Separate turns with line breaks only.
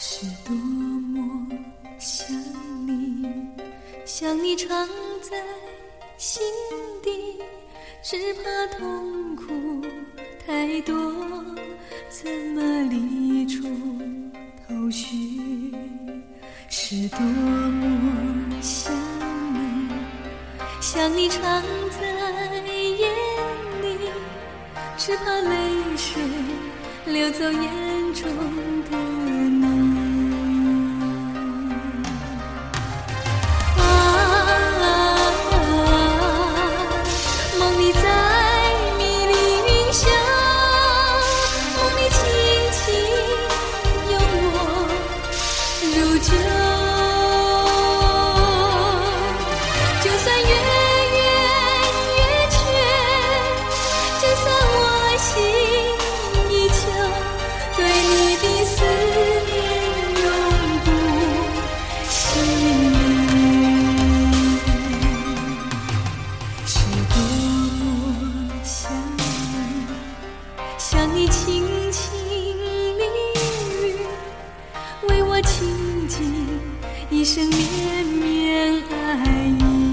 是多么想你，想你常在心底，只怕痛苦太多，怎么理出头绪？是多么想你，想你常在眼里，只怕泪水流走眼中的绵绵爱意。